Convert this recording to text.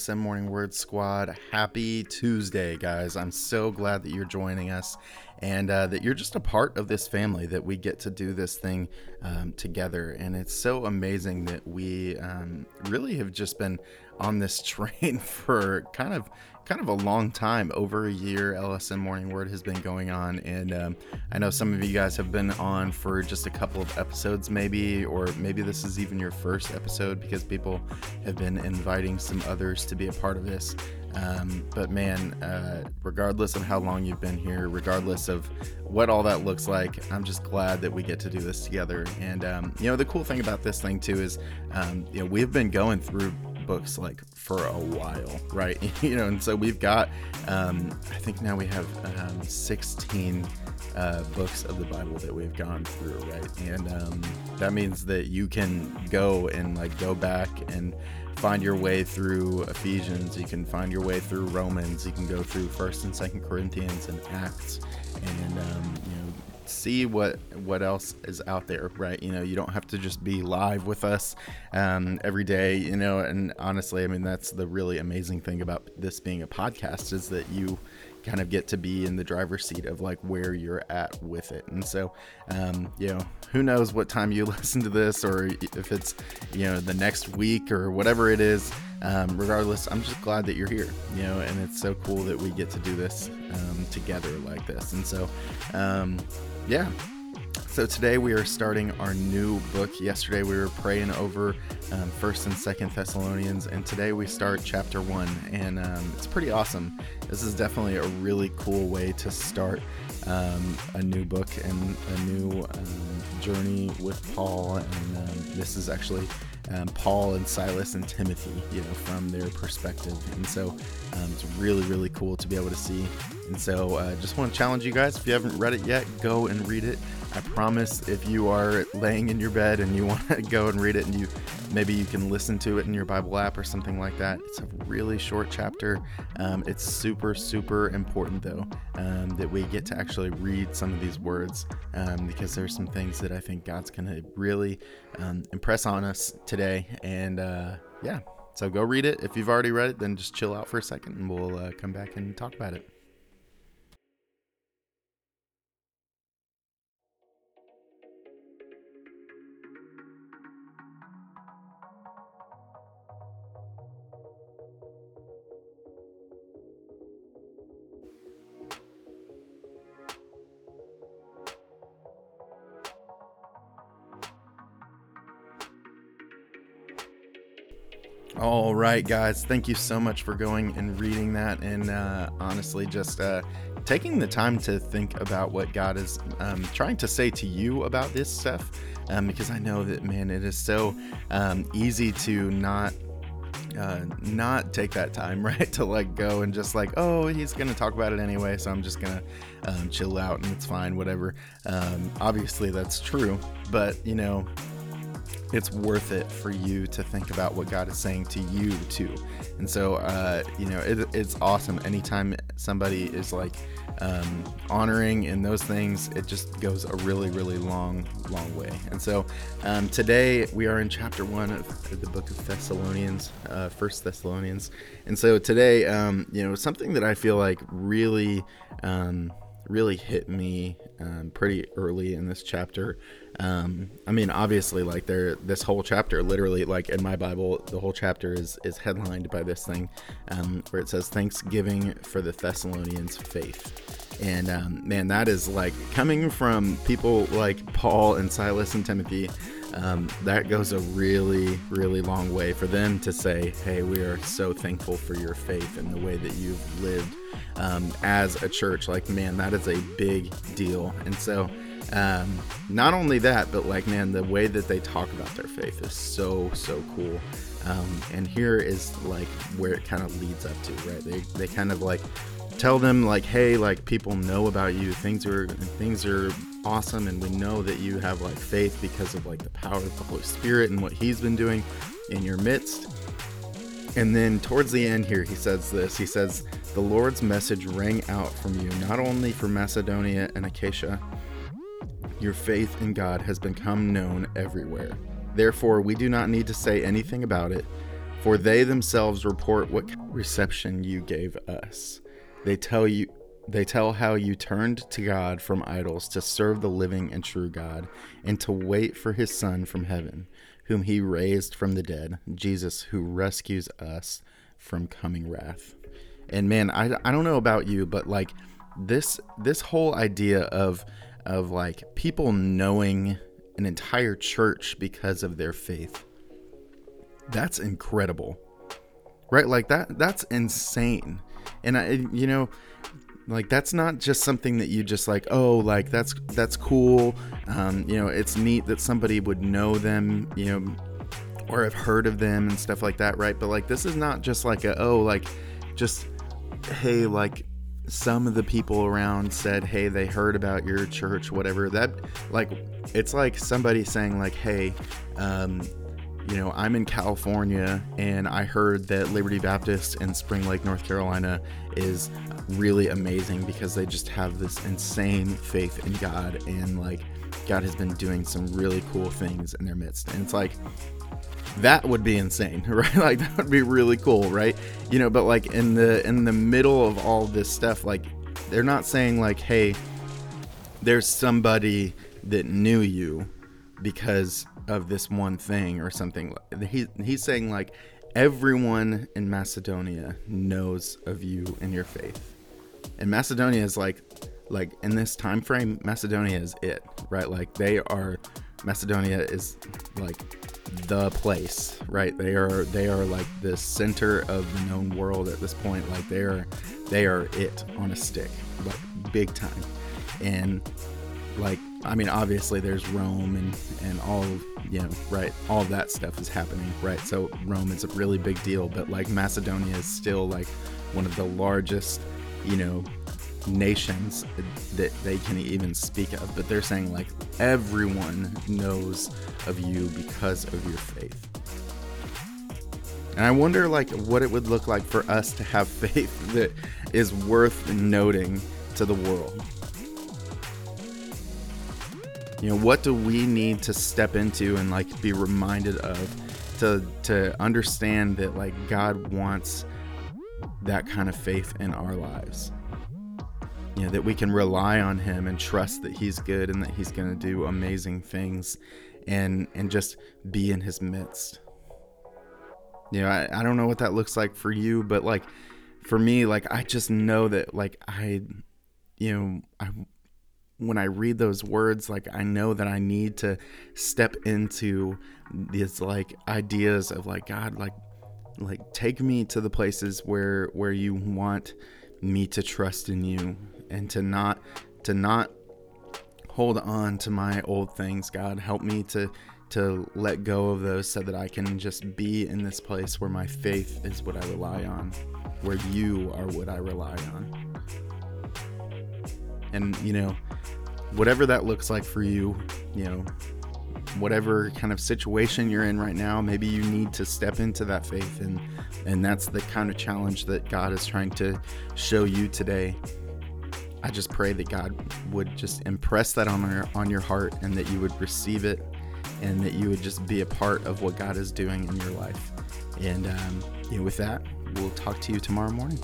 LSM Morning Word Squad. Happy Tuesday, guys. I'm so glad that you're joining us and uh, that you're just a part of this family, that we get to do this thing um, together. And it's so amazing that we um, really have just been on this train for kind of kind of a long time over a year lsm morning word has been going on and um, i know some of you guys have been on for just a couple of episodes maybe or maybe this is even your first episode because people have been inviting some others to be a part of this um, but man, uh, regardless of how long you've been here, regardless of what all that looks like, I'm just glad that we get to do this together. And um, you know, the cool thing about this thing too is, um, you know, we've been going through books like for a while, right? you know, and so we've got, um, I think now we have um, 16 uh, books of the Bible that we've gone through, right? And um, that means that you can go and like go back and find your way through Ephesians, you can find your way through Romans, you can go through First and Second Corinthians and Acts, and um, see what what else is out there right you know you don't have to just be live with us um, every day you know and honestly i mean that's the really amazing thing about this being a podcast is that you kind of get to be in the driver's seat of like where you're at with it. And so, um, you know, who knows what time you listen to this or if it's, you know, the next week or whatever it is. Um, regardless, I'm just glad that you're here, you know, and it's so cool that we get to do this um, together like this. And so, um, yeah, so today we are starting our new book. Yesterday we were praying over um, First and Second Thessalonians, and today we start chapter one, and um, it's pretty awesome. This is definitely a really cool way to start um, a new book and a new um, journey with Paul. And um, this is actually um, Paul and Silas and Timothy, you know, from their perspective. And so it's really, really cool to be able to see. And so I uh, just want to challenge you guys if you haven't read it yet, go and read it. I promise if you are laying in your bed and you want to go and read it and you maybe you can listen to it in your Bible app or something like that. It's a really short chapter. Um, it's super, super important though um, that we get to actually read some of these words um, because there's some things that I think God's going to really um, impress on us today. And uh, yeah, so go read it. If you've already read it, then just chill out for a second and we'll uh, come back and talk about it. All right, guys. Thank you so much for going and reading that, and uh, honestly, just uh, taking the time to think about what God is um, trying to say to you about this stuff. Um, because I know that, man, it is so um, easy to not uh, not take that time, right? To like go and just like, oh, he's gonna talk about it anyway, so I'm just gonna um, chill out and it's fine, whatever. Um, obviously, that's true, but you know, it's worth it for you to think about what God is saying to you too. And so, uh, you know, it, it's awesome. Anytime somebody is like um, honoring in those things, it just goes a really, really long, long way. And so, um, today we are in chapter one of the book of Thessalonians, uh, First Thessalonians. And so today, um, you know, something that I feel like really, um, really hit me um, pretty early in this chapter um, I mean, obviously, like there, this whole chapter, literally, like in my Bible, the whole chapter is is headlined by this thing, um, where it says Thanksgiving for the Thessalonians' faith, and um, man, that is like coming from people like Paul and Silas and Timothy. Um, that goes a really, really long way for them to say, "Hey, we are so thankful for your faith and the way that you've lived um, as a church." Like, man, that is a big deal, and so. Um, not only that, but like, man, the way that they talk about their faith is so, so cool. Um, and here is like where it kind of leads up to, right? They, they kind of like tell them like, hey, like people know about you. Things are, things are awesome. And we know that you have like faith because of like the power of the Holy Spirit and what he's been doing in your midst. And then towards the end here, he says this. He says, The Lord's message rang out from you, not only for Macedonia and Achaia, your faith in God has become known everywhere. Therefore, we do not need to say anything about it, For they themselves report what reception you gave us. They tell you they tell how you turned to God from idols to serve the living and true God and to wait for his son from heaven, whom he raised from the dead, Jesus who rescues us from coming wrath. And man, I, I don't know about you, but like this this whole idea of of like people knowing an entire church because of their faith. That's incredible right? Like that that's insane. And i you know like that's not just something that you just like oh like that's that's cool. Um, you know it's neat that somebody would know them you know or have heard of them and stuff like that right? But like this is not just like a oh like just hey like some of the people around said hey they heard about your church whatever that like it's like somebody saying like hey um, you know, I'm in California and I heard that Liberty Baptist in Spring Lake, North Carolina is really amazing because they just have this insane faith in God and like God has been doing some really cool things in their midst. And it's like that would be insane, right? Like that would be really cool, right? You know, but like in the in the middle of all this stuff like they're not saying like, "Hey, there's somebody that knew you because of this one thing or something. He, he's saying like everyone in Macedonia knows of you and your faith. And Macedonia is like like in this time frame, Macedonia is it, right? Like they are Macedonia is like the place, right? They are they are like the center of the known world at this point. Like they are they are it on a stick, like big time. And like I mean, obviously there's Rome and and all you know, right? All that stuff is happening, right? So Rome is a really big deal, but like Macedonia is still like one of the largest, you know, nations that they can even speak of. But they're saying like everyone knows of you because of your faith. And I wonder like what it would look like for us to have faith that is worth noting to the world you know what do we need to step into and like be reminded of to to understand that like god wants that kind of faith in our lives you know that we can rely on him and trust that he's good and that he's going to do amazing things and and just be in his midst. You know I, I don't know what that looks like for you but like for me like i just know that like i you know i when I read those words, like I know that I need to step into these like ideas of like God, like like take me to the places where where you want me to trust in you and to not to not hold on to my old things. God help me to to let go of those so that i can just be in this place where my faith is what i rely on where you are what i rely on. And you know whatever that looks like for you, you know, whatever kind of situation you're in right now, maybe you need to step into that faith. And and that's the kind of challenge that God is trying to show you today. I just pray that God would just impress that on your on your heart and that you would receive it and that you would just be a part of what God is doing in your life. And um, you know, with that, we'll talk to you tomorrow morning.